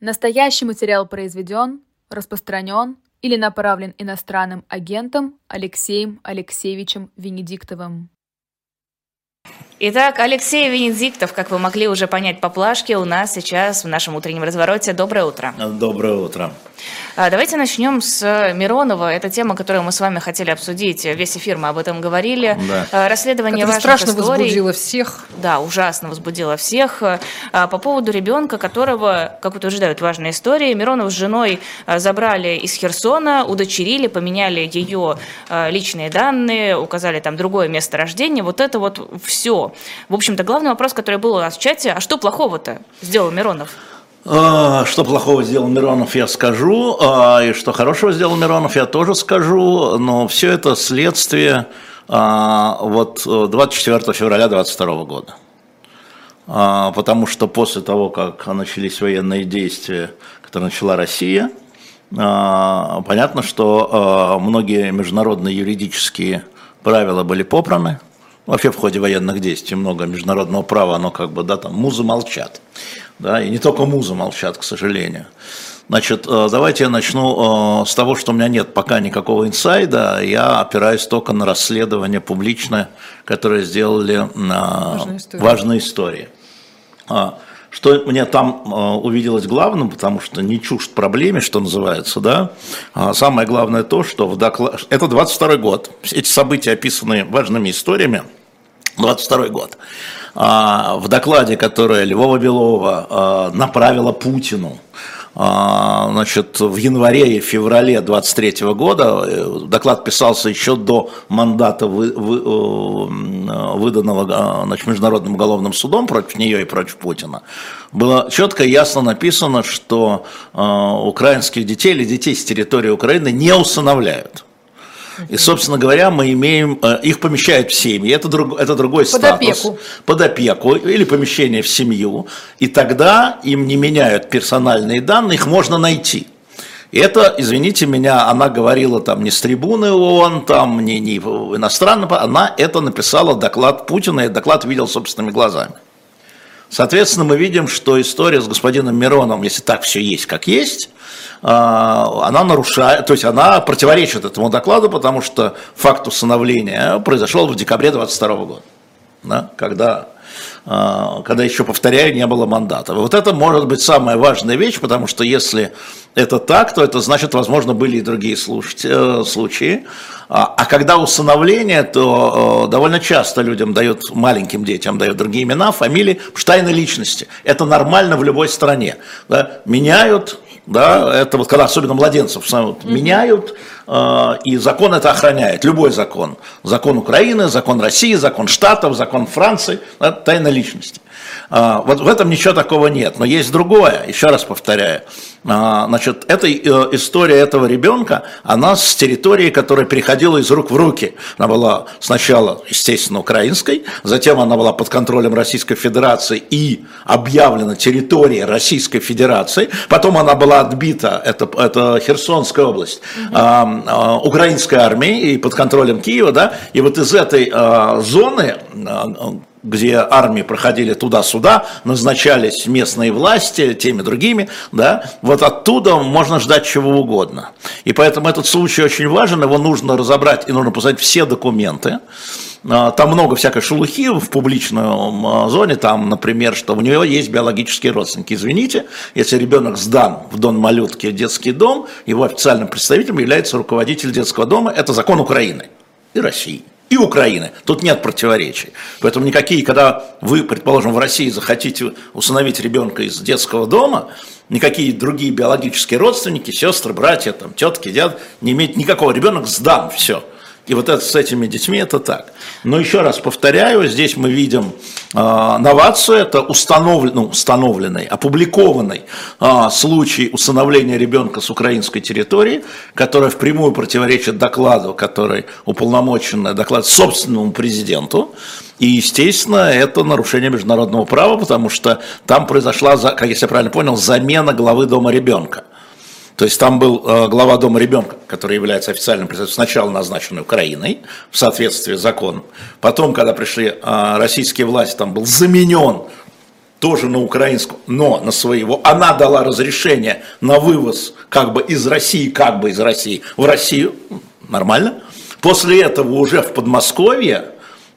Настоящий материал произведен, распространен или направлен иностранным агентом Алексеем Алексеевичем Венедиктовым. Итак, Алексей Венедиктов, как вы могли уже понять по плашке, у нас сейчас в нашем утреннем развороте. Доброе утро. Доброе утро. А, давайте начнем с Миронова. Это тема, которую мы с вами хотели обсудить. Весь эфир мы об этом говорили. Да. А, расследование Которое важных страшно историй. возбудило всех. Да, ужасно возбудило всех. А, По поводу ребенка, которого, как утверждают важные истории, Миронов с женой забрали из Херсона, удочерили, поменяли ее личные данные, указали там другое место рождения. Вот это вот все. В общем-то, главный вопрос, который был у нас в чате, а что плохого-то сделал Миронов? А, Что плохого сделал Миронов, я скажу, а, и что хорошего сделал Миронов, я тоже скажу, но все это следствие а, вот э, 24 февраля 22 года. Потому что после того, как начались военные действия, которые начала Россия, понятно, что многие международные юридические правила были попраны. Вообще в ходе военных действий много международного права, оно как бы, да, там музы молчат. Да, и не только музы молчат, к сожалению. Значит, э, давайте я начну э, с того, что у меня нет пока никакого инсайда, я опираюсь только на расследование публичное, которое сделали на Важные истории. важные истории. А, Что мне там э, увиделось главным, потому что не чужд проблеме, что называется, да, а самое главное то, что в докладе, это 22 год, эти события описаны важными историями, 22 год. А, В докладе, который Львова Белова а, направила Путину, а, значит, в январе и феврале 23 года, э, доклад писался еще до мандата, вы- вы- э, выданного значит, Международным уголовным судом против нее и против Путина, было четко и ясно написано, что украинских детей или детей с территории Украины не усыновляют. И, собственно говоря, мы имеем, э, их помещают в семьи, это, друг, это другой Под статус. опеку. Под опеку или помещение в семью. И тогда им не меняют персональные данные, их можно найти. И это, извините меня, она говорила там не с трибуны ООН, там не, не иностранно, она это написала доклад Путина, и доклад видел собственными глазами. Соответственно, мы видим, что история с господином Мироновым, если так все есть, как есть, а, она нарушает, то есть она противоречит этому докладу, потому что факт усыновления произошел в декабре 22 года, да, когда, когда еще, повторяю, не было мандата. Вот это может быть самая важная вещь, потому что если это так, то это значит, возможно, были и другие э, случаи. А а когда усыновление, то э, довольно часто людям дают, маленьким детям дают другие имена, фамилии, потому что тайны личности. Это нормально в любой стране. Меняют, да, это вот когда особенно младенцев вот меняют, э, и закон это охраняет, любой закон. Закон Украины, закон России, закон Штатов, закон Франции, да, тайна личности. А, Вот в этом ничего такого нет. Но есть другое, еще раз повторяю. А, Значит, эта э, история этого ребенка, она с территории, которая переходила из рук в руки. Она была сначала, естественно, украинской, затем она была под контролем Российской Федерации и объявлена территорией Российской Федерации. Потом она была отбита, это, это Херсонская область, а, а, украинской армией и под контролем Киева. Да? И вот из этой зоны, где армии проходили туда-сюда, назначались местные власти, теми другими, да, вот оттуда можно ждать чего угодно. И поэтому этот случай очень важен, его нужно разобрать и нужно посмотреть все документы. А, Там много всякой шелухи в публичной м, зоне, там, например, что у нее есть биологические родственники. Извините, если ребенок сдан в Дон Малютки в детский дом, его официальным представителем является руководитель детского дома, это закон Украины и России и Украины. Тут нет противоречий. Поэтому никакие, когда вы, предположим, в России захотите усыновить ребенка из детского дома, никакие другие биологические родственники, сестры, братья, там, тетки, дяд, не имеют никакого. Ребенок сдан, все. И вот это, с этими детьми это так. Но еще раз повторяю, здесь мы видим э, новацию, это установлен, ну, установленный, опубликованный э, случай усыновления ребенка с украинской территории, который впрямую противоречит докладу, который уполномоченный доклад собственному президенту. И, естественно, это нарушение международного права, потому что там произошла, как если я правильно понял, замена главы дома ребенка. То есть там был э, глава Дома ребенка, который является официальным представителем, сначала назначенный Украиной в соответствии с законом. Потом, когда пришли э, российские власти, там был заменен тоже на украинском, но на своего. Она дала разрешение на вывоз как бы из России, как бы из России в Россию. Нормально. После этого уже в Подмосковье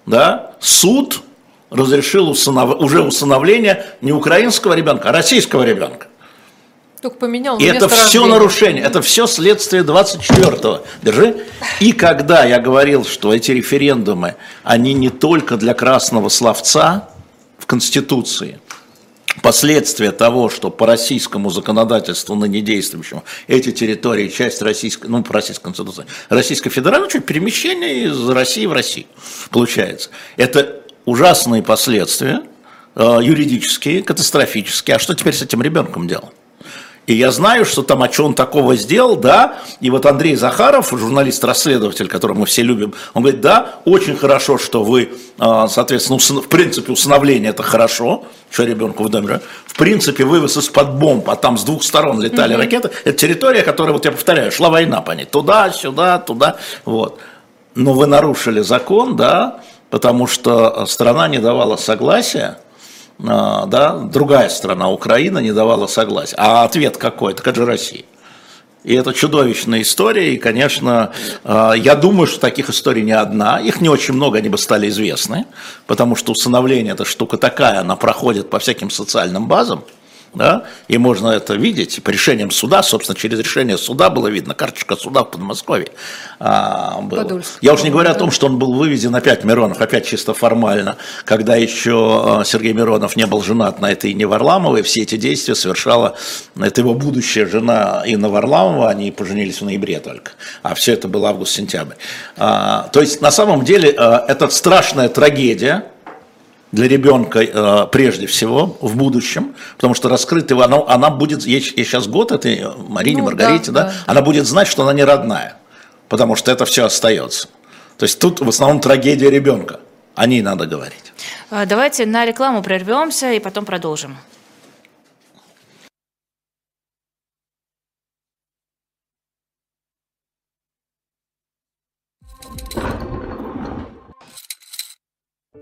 да, суд разрешил усынов... уже усыновление не украинского ребенка, а российского ребенка. Только поменял. И это все рождения. нарушение, это все следствие 24-го. Держи. И когда я говорил, что эти референдумы, они не только для красного словца в Конституции, последствия того, что по российскому законодательству, ныне действующему, эти территории, часть российской, ну, по российской конституции, Российской Федерации, ну, что, перемещение из России в Россию, получается. Это ужасные последствия, э, юридические, катастрофические. А что теперь с этим ребенком делать? И я знаю, что там, а что он такого сделал, да, и вот Андрей Захаров, журналист-расследователь, которого мы все любим, он говорит, да, очень хорошо, что вы, а, соответственно, в принципе, усыновление это хорошо, что ребенку в доме, в принципе, вывез из-под бомб, а там с двух сторон летали mm-hmm. ракеты, это территория, которая, вот я повторяю, шла война по ней, туда, сюда, туда, вот. Но вы нарушили закон, да, потому что страна не давала согласия, а, да, другая страна, Украина, не давала согласия. А ответ какой? Так это же Россия. И это чудовищная история, и, конечно, а, я думаю, что таких историй не одна, их не очень много, они бы стали известны, потому что усыновление – это штука такая, она проходит по всяким социальным базам, да, и можно это видеть по решениям суда, собственно, через решение суда было видно, карточка суда в Подмосковье а, была. Я уж не говорю о том, что он был вывезен опять Миронов, опять чисто формально, когда еще а, Сергей Миронов не был женат на этой Инне Варламовой, все эти действия совершала, это его будущая жена Инна Варламова, они поженились в ноябре только, а все это было август-сентябрь. А, то есть, на самом деле, а, это страшная трагедия, для ребенка э, прежде всего в будущем, потому что раскрытый она, она будет, ей, ей сейчас год этой Марине ну, Маргарите, да, да, да, она будет знать, что она не родная, потому что это все остается. То есть тут в основном трагедия ребенка, о ней надо говорить. А, давайте на рекламу прервемся и потом продолжим.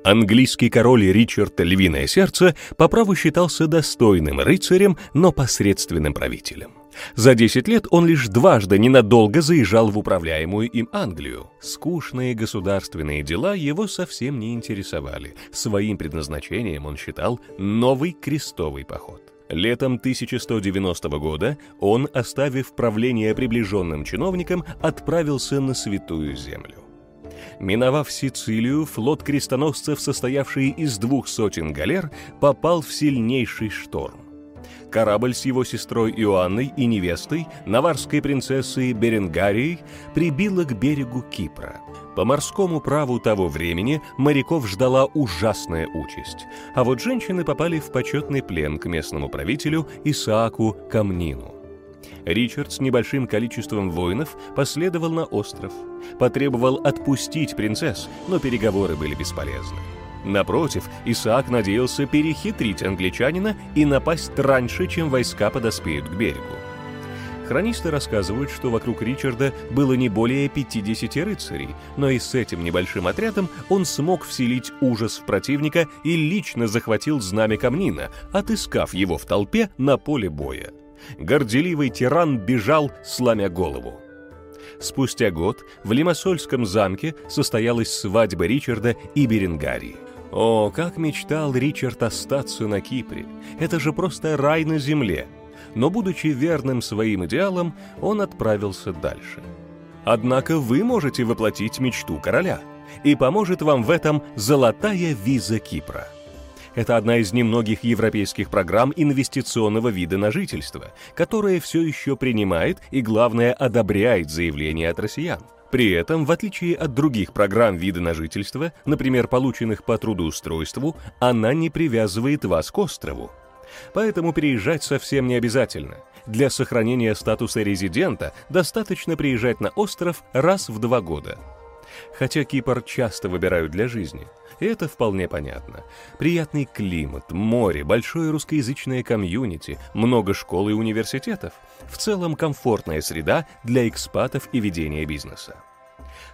Английский король Ричард Львиное Сердце по праву считался достойным рыцарем, но посредственным правителем. За 10 лет он лишь дважды ненадолго заезжал в управляемую им Англию. Скучные государственные дела его совсем не интересовали. Своим предназначением он считал новый крестовый поход. Летом 1190 года он, оставив правление приближенным чиновникам, отправился на Святую Землю. Миновав Сицилию, флот крестоносцев, состоявший из двух сотен галер, попал в сильнейший шторм. Корабль с его сестрой Иоанной и невестой, наварской принцессой Беренгарией, прибило к берегу Кипра. По морскому праву того времени моряков ждала ужасная участь, а вот женщины попали в почетный плен к местному правителю Исааку Камнину. Ричард с небольшим количеством воинов последовал на остров. Потребовал отпустить принцесс, но переговоры были бесполезны. Напротив, Исаак надеялся перехитрить англичанина и напасть раньше, чем войска подоспеют к берегу. Хронисты рассказывают, что вокруг Ричарда было не более 50 рыцарей, но и с этим небольшим отрядом он смог вселить ужас в противника и лично захватил знамя Камнина, отыскав его в толпе на поле боя горделивый тиран бежал, сломя голову. Спустя год в Лимассольском замке состоялась свадьба Ричарда и Беренгарии. О, как мечтал Ричард остаться на Кипре! Это же просто рай на земле! Но, будучи верным своим идеалам, он отправился дальше. Однако вы можете воплотить мечту короля, и поможет вам в этом золотая виза Кипра – это одна из немногих европейских программ инвестиционного вида на жительство, которая все еще принимает и, главное, одобряет заявления от россиян. При этом, в отличие от других программ вида на жительство, например, полученных по трудоустройству, она не привязывает вас к острову. Поэтому переезжать совсем не обязательно. Для сохранения статуса резидента достаточно приезжать на остров раз в два года. Хотя Кипр часто выбирают для жизни – это вполне понятно. Приятный климат, море, большое русскоязычное комьюнити, много школ и университетов. В целом комфортная среда для экспатов и ведения бизнеса.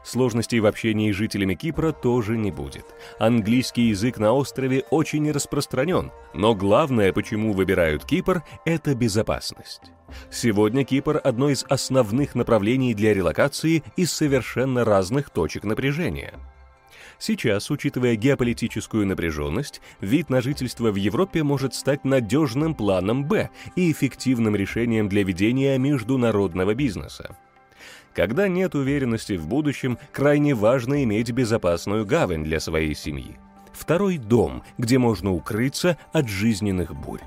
Сложностей в общении с жителями Кипра тоже не будет. Английский язык на острове очень распространен, но главное, почему выбирают Кипр, это безопасность. Сегодня Кипр – одно из основных направлений для релокации из совершенно разных точек напряжения. Сейчас, учитывая геополитическую напряженность, вид на жительство в Европе может стать надежным планом «Б» и эффективным решением для ведения международного бизнеса. Когда нет уверенности в будущем, крайне важно иметь безопасную гавань для своей семьи. Второй дом, где можно укрыться от жизненных бурь.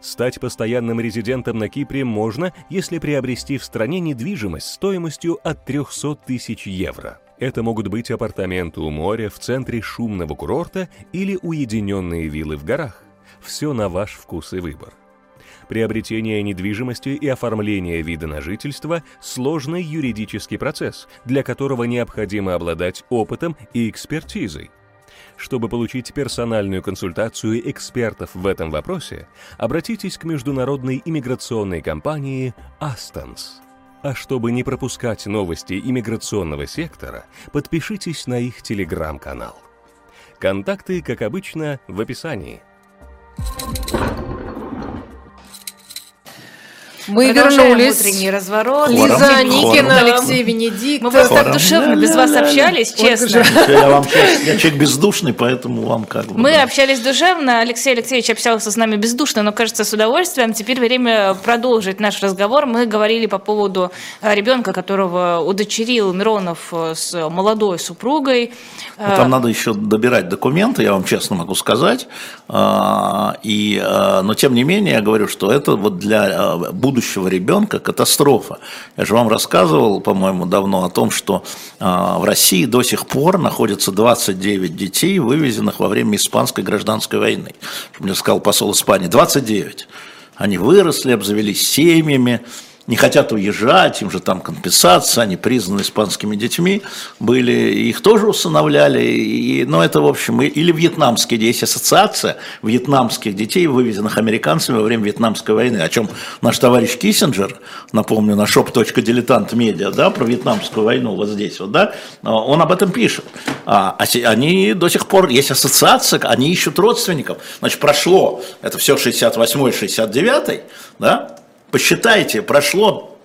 Стать постоянным резидентом на Кипре можно, если приобрести в стране недвижимость стоимостью от 300 тысяч евро. Это могут быть апартаменты у моря в центре шумного курорта или уединенные виллы в горах. Все на ваш вкус и выбор. Приобретение недвижимости и оформление вида на жительство – сложный юридический процесс, для которого необходимо обладать опытом и экспертизой. Чтобы получить персональную консультацию экспертов в этом вопросе, обратитесь к международной иммиграционной компании «Астонс». А чтобы не пропускать новости иммиграционного сектора, подпишитесь на их телеграм-канал. Контакты, как обычно, в описании. Мы Продолжаем вернулись. утренний разворот. Лиза Хором. Никина, Хором. Алексей Венедиктов. Мы просто так Хором. душевно без вас общались, честно. Я вам я человек бездушный, поэтому вам как бы... Мы да. общались душевно, Алексей Алексеевич общался с нами бездушно, но, кажется, с удовольствием. Теперь время продолжить наш разговор. Мы говорили по поводу э, ребенка, которого удочерил Миронов э, с молодой супругой. Ну, Там надо еще добирать документы, я вам честно могу сказать. А, И, а, но тем не менее, я говорю, что это вот для а, будущего ребенка катастрофа. Я же вам рассказывал, по-моему, давно о том, что а, в России до сих пор находится 29 детей, вывезенных во время Испанской гражданской войны. Мне сказал посол Испании, 29. Они выросли, обзавелись семьями, не хотят уезжать, им же там компенсация, они признаны испанскими детьми, были, их тоже усыновляли, и, но это, в общем, или вьетнамские, есть ассоциация вьетнамских детей, вывезенных американцами во время Вьетнамской войны, о чем наш товарищ Киссинджер, напомню, на shop.diletant.media, да, про Вьетнамскую войну вот здесь вот, да, он об этом пишет. А, а они до сих пор, есть ассоциация, они ищут родственников, значит, прошло, это все 68-69, да, Посчитайте, прошло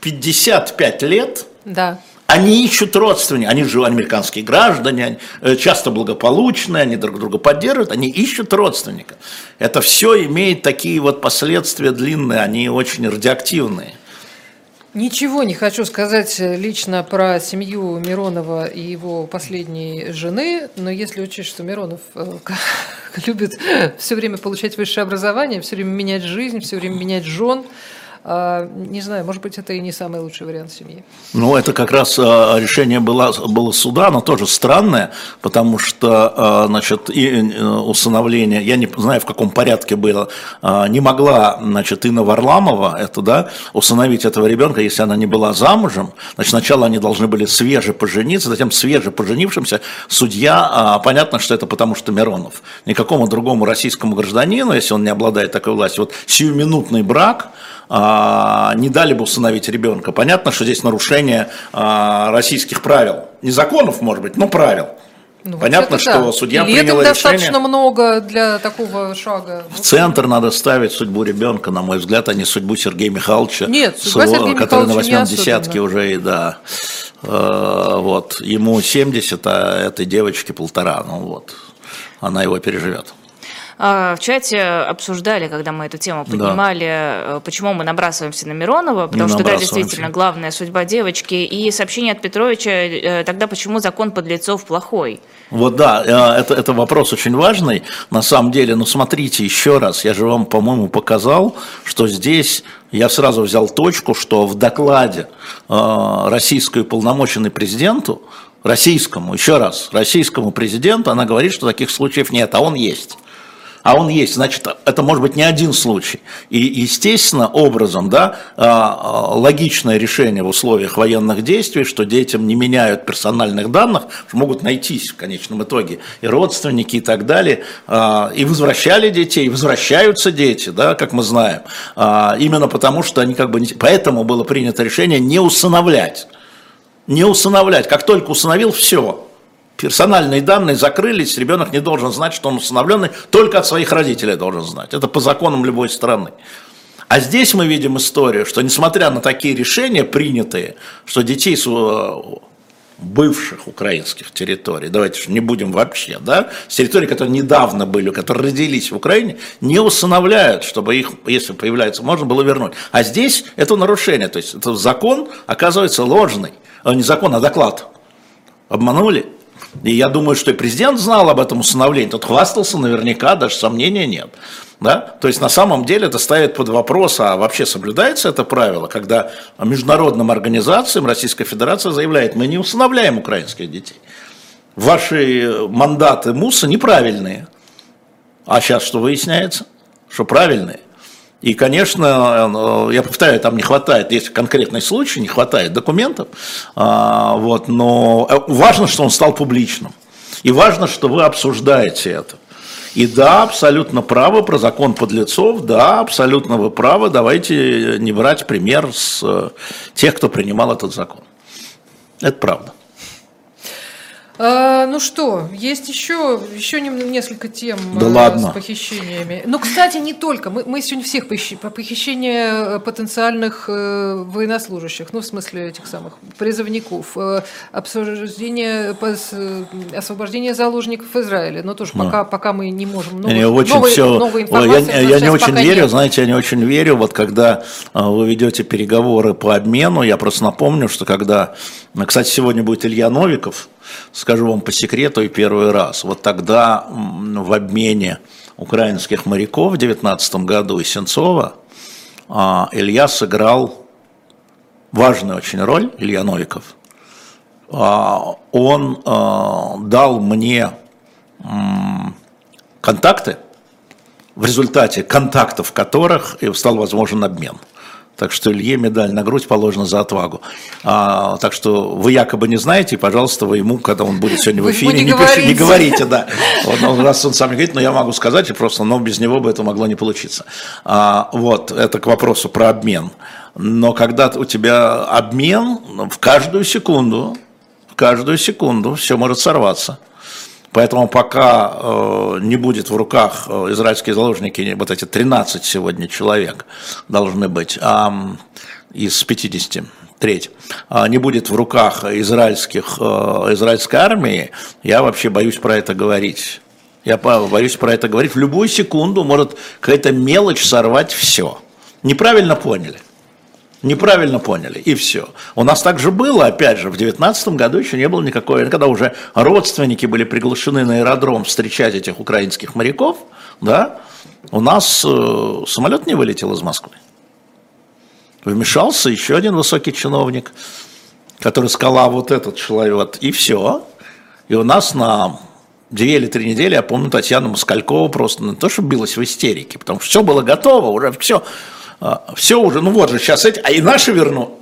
55 лет, Да. они ищут родственников, они же американские граждане, э, часто благополучные, они друг друга поддерживают, они ищут родственника. Это все имеет такие вот последствия длинные, они очень радиоактивные. Ничего не хочу сказать э, лично про семью Миронова и его последней жены, но если учесть, что Миронов э, любит все время получать высшее образование, все время менять жизнь, все время менять жен, не знаю, может быть, это и не самый лучший вариант семьи. Ну, это как раз э, решение было, было суда, оно тоже странное, потому что, э, значит, и, э, усыновление, я не знаю, в каком порядке было, не могла, значит, Инна Варламова, это, да, усыновить этого ребенка, если она не была замужем, значит, сначала они должны были свеже пожениться, затем свеже поженившимся. Судья, а, понятно, что это потому что Миронов, никакому другому российскому гражданину, если он не обладает такой властью, вот сиюминутный брак, а, не дали бы усыновить ребенка. Понятно, что здесь нарушение а, российских правил. Не законов, может быть, но правил. Ну, Понятно, что да. судья И летом приняла достаточно решение. много для такого шага. В центр надо ставить судьбу ребенка, на мой взгляд, а не судьбу Сергея Михайловича, Нет, судьба его- Сергея который на Михайловича восьмом десятке уже, и да. Э, Вот, ему 70, а этой девочке полтора, ну вот, она его переживет. А, В чате обсуждали, когда мы эту тему поднимали, э, почему мы набрасываемся на Миронова, потому что, да, действительно, главная судьба девочки. И сообщение от Петровича, э, тогда почему закон подлецов плохой? Вот да, э, это, это вопрос очень важный. На самом деле, ну смотрите еще раз, я же вам, по-моему, показал, что здесь я сразу взял точку, что в докладе э, российской полномоченной президенту, российскому, еще раз, российскому президенту, она говорит, что таких случаев нет, а он есть. А он есть, значит, это может быть не один случай. И, естественно, образом, да, а, а, логичное решение в условиях военных действий, что детям не меняют персональных данных, могут найтись в конечном итоге и родственники и так далее, а, и возвращали детей, и возвращаются дети, да, как мы знаем, именно потому что они как бы, не- поэтому было принято решение не усыновлять Не усыновлять. Как только усыновил, все. Персональные данные закрылись, ребенок не должен знать, что он усыновленный, только от своих родителей должен знать. Это по законам любой страны. А здесь мы видим историю, что несмотря на такие решения принятые, что детей с э, бывших украинских территорий, давайте же не будем вообще, да, с территорий, которые недавно были, которые родились в Украине, не усыновляют, чтобы их, если появляется, можно было вернуть. А здесь это нарушение, то есть это закон оказывается ложный, а не закон, а доклад. Обманули. И я думаю, что и президент знал об этом усыновлении, тот хвастался наверняка, даже сомнения нет. Да? То есть на самом деле это ставит под вопрос, а вообще соблюдается это правило, когда международным организациям Российская Федерация заявляет, мы не усыновляем украинских детей. Ваши мандаты МУСа неправильные. А сейчас что выясняется? Что правильные. И, конечно, я повторяю, там не хватает, есть конкретный случай, не хватает документов, а, вот, но важно, что он стал публичным. И важно, что вы обсуждаете это. И да, абсолютно правы про закон подлецов, да, абсолютно вы правы, давайте не брать пример с э, тех, кто принимал этот закон. Это правда. А, ну что, есть еще, еще несколько тем да э, ладно. с похищениями. Ну, кстати, не только. Мы, мы сегодня всех похищ... по похищение э, потенциальных э, военнослужащих, ну, в смысле этих самых призывников, э, обсуждение пос... Э, освобождение заложников Израиля. Но тоже пока, пока мы не можем новых, не очень новой, все... новой информации. Я, я не очень верю, нет. знаете, я не очень верю. Вот когда вы ведете переговоры по обмену, я просто напомню, что когда, кстати, сегодня будет Илья Новиков, скажу вам по секрету и первый раз. Вот тогда в обмене украинских моряков в 19 году и Сенцова а, Илья сыграл важную очень роль, Илья Новиков. А, он а, дал мне контакты, в результате контактов которых и стал возможен обмен. Так что Илье медаль на грудь положена за отвагу. А, так что вы якобы не знаете, пожалуйста, вы ему, когда он будет сегодня в эфире, не, не, не говорите, да. Вот, он, раз он сам не говорит, но я могу сказать, и просто, но без него бы это могло не получиться. А, вот, это к вопросу про обмен. Но когда у тебя обмен, в каждую секунду, в каждую секунду все может сорваться. Поэтому пока э, не будет в руках э, израильские заложники, вот эти 13 сегодня человек должны быть, а, из 50, треть, а, не будет в руках израильских, э, израильской армии, я вообще боюсь про это говорить. Я боюсь про это говорить. В любую секунду может какая-то мелочь сорвать все. Неправильно поняли. Неправильно поняли, и все. У нас также было, опять же, в 2019 году еще не было никакой, когда уже родственники были приглашены на аэродром встречать этих украинских моряков, да, у нас э, самолет не вылетел из Москвы. Вмешался еще один высокий чиновник, который сказал, а вот этот человек, и все. И у нас на две или три недели, я помню, Татьяна Москалькова просто не то, что билась в истерике, потому что все было готово, уже все все уже, ну вот же сейчас эти, а и наши верну.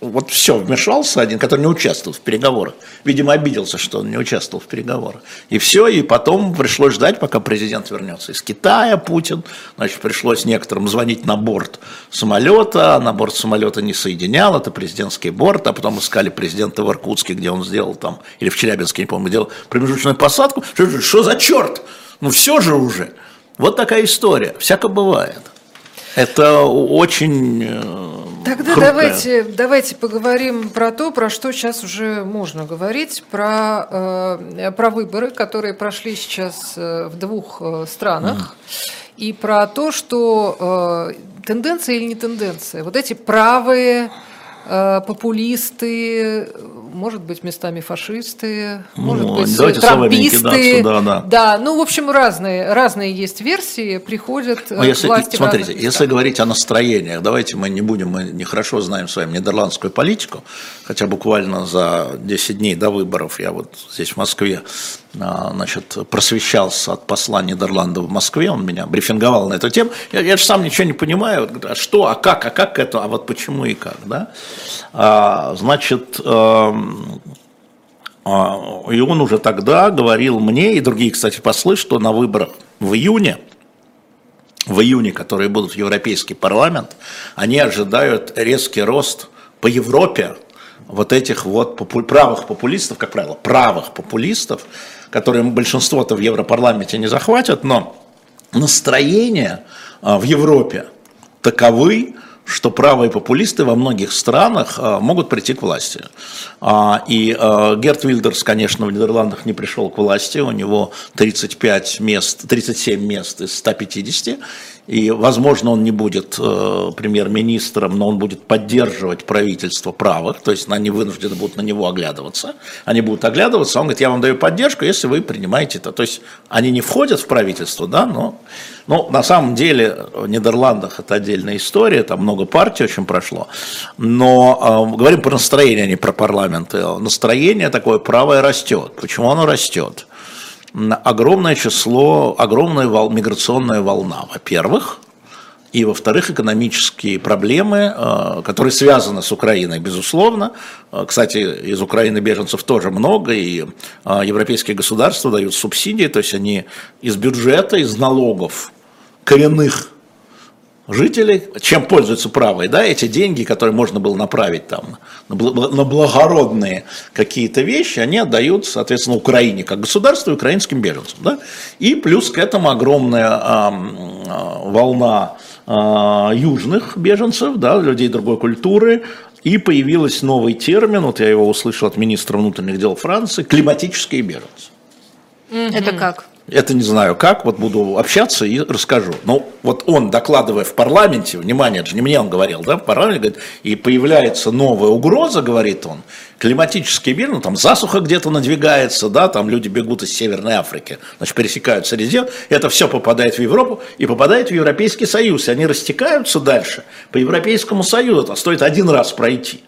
Вот все, вмешался один, который не участвовал в переговорах. Видимо, обиделся, что он не участвовал в переговорах. И все, и потом пришлось ждать, пока президент вернется из Китая, Путин. Значит, пришлось некоторым звонить на борт самолета, а на борт самолета не соединял, это президентский борт, а потом искали президента в Иркутске, где он сделал там, или в Челябинске, не помню, делал промежуточную посадку. Что, что за черт? Ну все же уже. Вот такая история. Всяко бывает. Это очень э, Тогда давайте, давайте поговорим про то, про что сейчас уже можно говорить, про, э, про выборы, которые прошли сейчас э, в двух странах, mm. и про то, что э, тенденция или не тенденция, вот эти правые Э, популисты, может быть, местами фашисты, может ну, быть, трамписты. Да, да. да, ну, в общем, разные, разные есть версии, приходят Но если, власти Смотрите, если говорить о настроениях, давайте мы не будем, мы нехорошо знаем с вами нидерландскую политику, хотя буквально за 10 дней до выборов я вот здесь в Москве а, значит, просвещался от посла Нидерландов в Москве, он меня брифинговал на эту тему. Я, я же сам ничего не понимаю, а что, а как, а как это, а вот почему и как, да? А, значит, а, и он уже тогда говорил мне и другие, кстати, послы, что на выборах в июне, в июне, которые будут в Европейский парламент, они ожидают резкий рост по Европе вот этих вот попу- правых популистов, как правило, правых популистов, которые большинство-то в Европарламенте не захватят, но настроения а, в Европе таковы, что правые популисты во многих странах а, могут прийти к власти. А, И а, Герт Вильдерс, конечно, в Нидерландах не пришел к власти, у него 35 мест, 37 мест из 150, и, возможно, он не будет премьер-министром, но он будет поддерживать правительство правых, то есть они вынуждены будут на него оглядываться. Они будут оглядываться, он говорит, я вам даю поддержку, если вы принимаете это. То есть они не входят в правительство, да, но, но на самом деле в Нидерландах это отдельная история, там много партий очень прошло. Но э, говорим про настроение, а не про парламент. Настроение такое правое растет. Почему оно растет? огромное число, огромная вол, миграционная волна, во-первых, и, во-вторых, экономические проблемы, э, которые связаны с Украиной, безусловно. Э, кстати, из Украины беженцев тоже много, и э, европейские государства дают субсидии, то есть они из бюджета, из налогов коренных жителей, чем пользуются правые, да, эти деньги, которые можно было направить там на благородные какие-то вещи, они отдают, соответственно, Украине как государству и украинским беженцам, да, и плюс к этому огромная а, волна а, южных беженцев, да, людей другой культуры, и появился новый термин, вот я его услышал от министра внутренних дел Франции, климатические беженцы. Это как? Это не знаю как, вот буду общаться и расскажу. Но вот он, докладывая в парламенте, внимание, это же не мне он говорил, да, в парламенте, говорит, и появляется новая угроза, говорит он, климатический мир, ну там засуха где-то надвигается, да, там люди бегут из Северной Африки, значит, пересекают Средиземье, это все попадает в Европу и попадает в Европейский Союз, и они растекаются дальше по Европейскому Союзу, это стоит один раз пройти.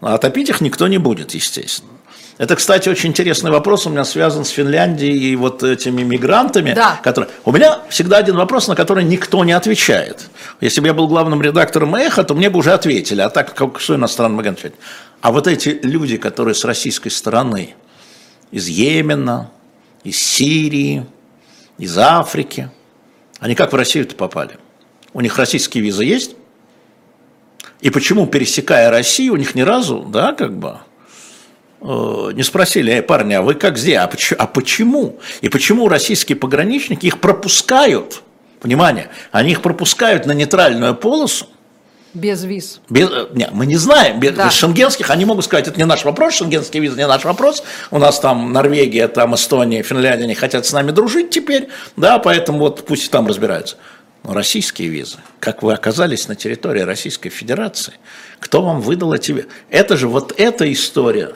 А топить их никто не будет, естественно. Это, кстати, очень интересный вопрос у меня связан с Финляндией и вот этими мигрантами. Да. Которые... У меня всегда один вопрос, на который никто не отвечает. Если бы я был главным редактором «Эхо», то мне бы уже ответили. А так, как, что иностранным агент ответить? А вот эти люди, которые с российской стороны, из Йемена, из Сирии, из Африки, они как в Россию-то попали? У них российские визы есть? И почему, пересекая Россию, у них ни разу, да, как бы, не спросили, эй, парни, а вы как здесь? А, а почему? И почему российские пограничники их пропускают? Внимание, они их пропускают на нейтральную полосу, без виз. Без, э, не, мы не знаем, без, да. шенгенских, они могут сказать, это не наш вопрос, шенгенские визы не наш вопрос, у нас там Норвегия, там Эстония, Финляндия, они хотят с нами дружить теперь, да, поэтому вот пусть там разбираются. Но российские визы, как вы оказались на территории Российской Федерации, кто вам выдал эти Это же вот эта история,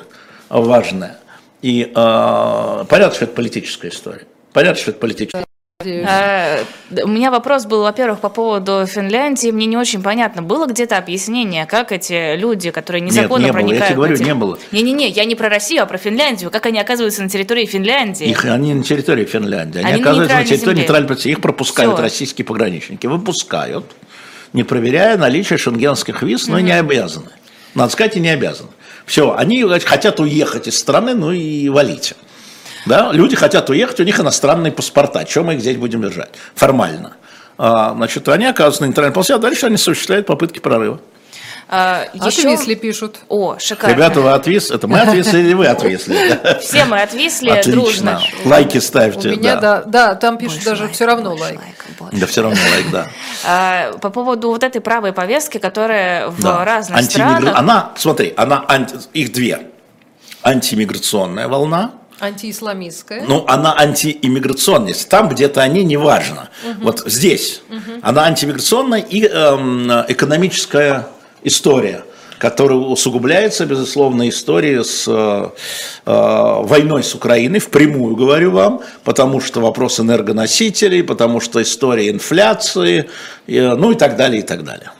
важное. И э, понятно, что это политическая история. Понятно, что это политическая э, у меня вопрос был, во-первых, по поводу Финляндии. Мне не очень понятно, было где-то объяснение, как эти люди, которые незаконно Нет, не проникают... Было. Я тебе говорю, не было. Не-не-не, я не про Россию, а про Финляндию. Как они оказываются на территории Финляндии? Их, они на территории Финляндии. Они, они оказываются на территории нейтральной Их пропускают Все. российские пограничники. Выпускают, не проверяя наличие шенгенских виз, но угу. не обязаны. Надо сказать, и не обязаны. Все, они хотят уехать из страны, ну и валите. Да? Люди хотят уехать, у них иностранные паспорта. Чем мы их здесь будем держать? Формально. А, значит, они оказываются на нейтральной полосе, а дальше они осуществляют попытки прорыва. А, еще... Отвисли, пишут. О, шикарно. Ребята, вы отвисли? Это мы отвисли или вы отвисли? Все мы отвисли дружно. Лайки ставьте. У меня, да, да, там пишут даже все равно лайк. да, все равно лайк, да. По поводу вот этой правой повестки, которая в разных странах... Она, смотри, она их две. Антимиграционная волна, Антиисламистская. Ну, она антииммиграционная. Там где-то они, неважно. Угу. Вот здесь. Угу. Она антимиграционная и эм, экономическая история которая усугубляется, безусловно, историей с э, э, войной с Украиной, впрямую говорю вам, потому что вопрос энергоносителей, потому что история инфляции, э, ну и так далее, и так далее.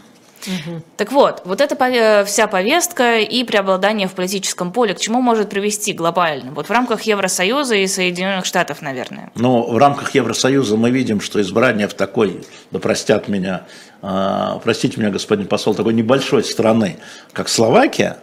Угу. Так вот, вот эта вся повестка и преобладание в политическом поле к чему может привести глобально? Вот в рамках Евросоюза и Соединенных Штатов, наверное. Ну, в рамках Евросоюза мы видим, что избрание в такой, да простят меня, э, простите меня, господин посол, такой небольшой страны, как Словакия,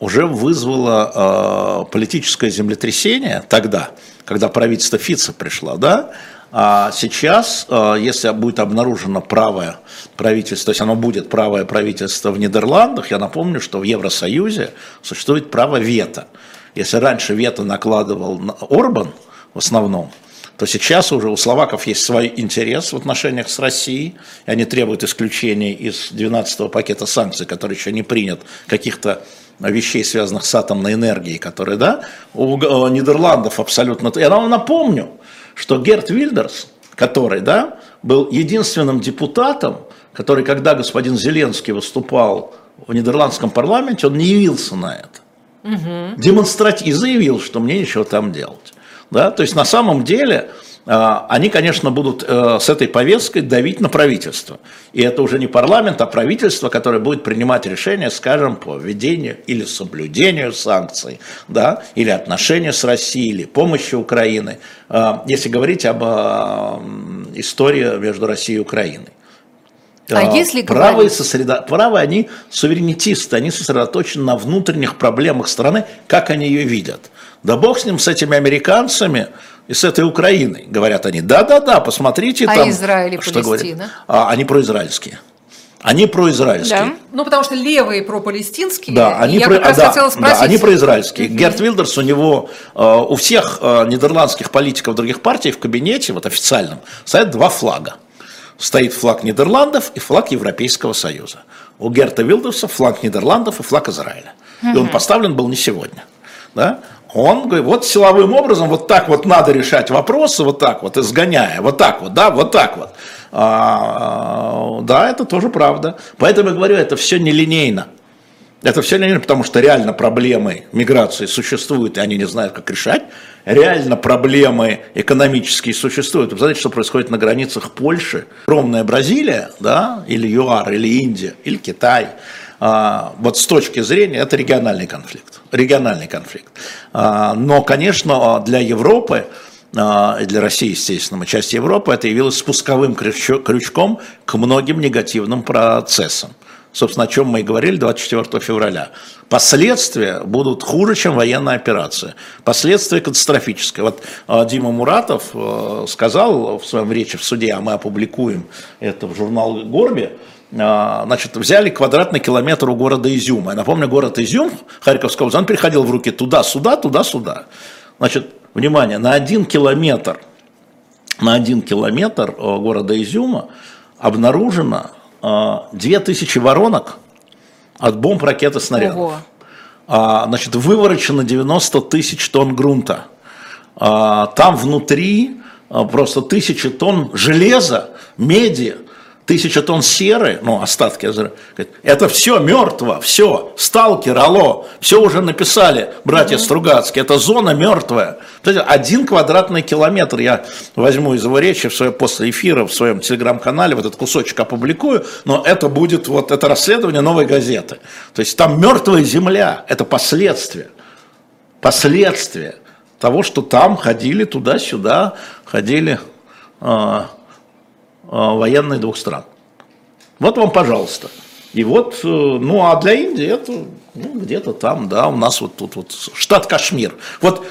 уже вызвало э, политическое землетрясение тогда, когда правительство Фица пришло, да, А сейчас, э, если будет обнаружено правое правительство, то есть оно будет правое правительство в Нидерландах, я напомню, что в Евросоюзе существует право вето. Если раньше вето накладывал Орбан в основном, то сейчас уже у словаков есть свой интерес в отношениях с Россией, и они требуют исключения из 12-го пакета санкций, который еще не принят, каких-то вещей, связанных с атомной энергией, которые, да, у Нидерландов абсолютно... Я вам напомню, что Герт Вильдерс, который, да, был единственным депутатом, который, когда господин Зеленский выступал в нидерландском парламенте, он не явился на это. Угу. Демонстративно заявил, что мне ничего там делать. Да? То есть на самом деле они, конечно, будут э, с этой повесткой давить на правительство. И это уже не парламент, а правительство, которое будет принимать решения, скажем, по введению или соблюдению санкций, да, или отношения с Россией, или помощи Украины, а, если говорить об а, истории между Россией и Украиной. А если правые, говорить... сосредо... правые, они суверенитисты, они сосредоточены на внутренних проблемах страны, как они ее видят. Да бог с ним, с этими американцами, и с этой Украиной, говорят они. Да-да-да, посмотрите а там. Израиль и что Палестина? А, они произраильские. Они произраильские. Да. Ну, потому что левые пропалестинские. Да, они, про... а, да, спросить... да, они произраильские. Mm-hmm. Герт Вилдерс, у него, э, у всех э, нидерландских политиков других партий в кабинете, вот официальном, стоят два флага. Стоит флаг Нидерландов и флаг Европейского Союза. У Герта Вилдерса флаг Нидерландов и флаг Израиля. Mm-hmm. И он поставлен был не сегодня. Да? Он говорит, вот силовым образом вот так вот надо решать вопросы, вот так вот, изгоняя, вот так вот, да, вот так вот. А, да, это тоже правда. Поэтому я говорю, это все нелинейно. Это все нелинейно, потому что реально проблемы миграции существуют, и они не знают, как решать. Реально проблемы экономические существуют. Вы знаете, что происходит на границах Польши? Огромная Бразилия, да, или ЮАР, или Индия, или Китай – вот с точки зрения, это региональный конфликт. Региональный конфликт. А, но, конечно, для Европы, а, для России, естественно, часть Европы, это явилось спусковым крючком к многим негативным процессам. Собственно, о чем мы и говорили 24 февраля. Последствия будут хуже, чем военная операция. Последствия катастрофические. Вот Дима Муратов сказал в своем речи в суде, а мы опубликуем это в журнал «Горби», а, значит, взяли квадратный километр у города Изюма. Я напомню, город Изюм, Харьковская область, он переходил в руки туда-суда, туда-сюда. Значит, внимание, на один километр, на один километр э, города Изюма обнаружено 2000 э, воронок от бомб, ракет и снарядов. Ого. А, значит, выворочено 90 тысяч тонн грунта. А, там внутри э, просто тысячи тонн железа, меди, тысяча тонн серы, ну, остатки, это все мертво, все, сталкер, алло, все уже написали, братья mm-hmm. Стругацкие, это зона мертвая. Один квадратный километр, я возьму из его речи в своем, после эфира в своем телеграм-канале, вот этот кусочек опубликую, но это будет вот это расследование новой газеты. То есть там мертвая земля, это последствия, последствия того, что там ходили туда-сюда, ходили... А, военные двух стран. Вот вам, пожалуйста. И вот, э, ну а для Индии это ну, где-то там, да, у нас вот тут вот штат Кашмир. Вот